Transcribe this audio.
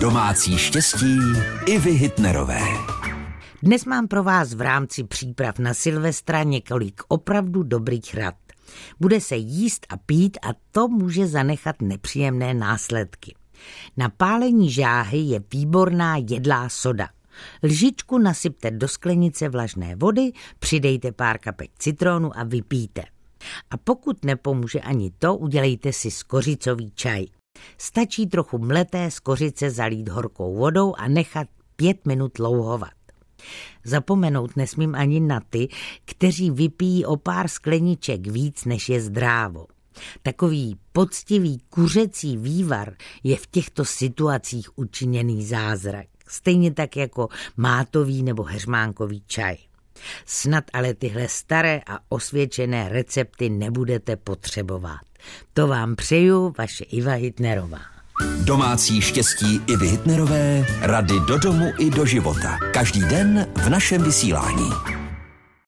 Domácí štěstí i vy Hitnerové. Dnes mám pro vás v rámci příprav na Silvestra několik opravdu dobrých rad. Bude se jíst a pít a to může zanechat nepříjemné následky. Na pálení žáhy je výborná jedlá soda. Lžičku nasypte do sklenice vlažné vody, přidejte pár kapek citronu a vypijte. A pokud nepomůže ani to, udělejte si skořicový čaj. Stačí trochu mleté z kořice zalít horkou vodou a nechat pět minut louhovat. Zapomenout nesmím ani na ty, kteří vypijí o pár skleniček víc, než je zdrávo. Takový poctivý kuřecí vývar je v těchto situacích učiněný zázrak. Stejně tak jako mátový nebo heřmánkový čaj. Snad ale tyhle staré a osvědčené recepty nebudete potřebovat. To vám přeju, vaše Iva Hitnerová. Domácí štěstí i Hitnerové, rady do domu i do života. Každý den v našem vysílání.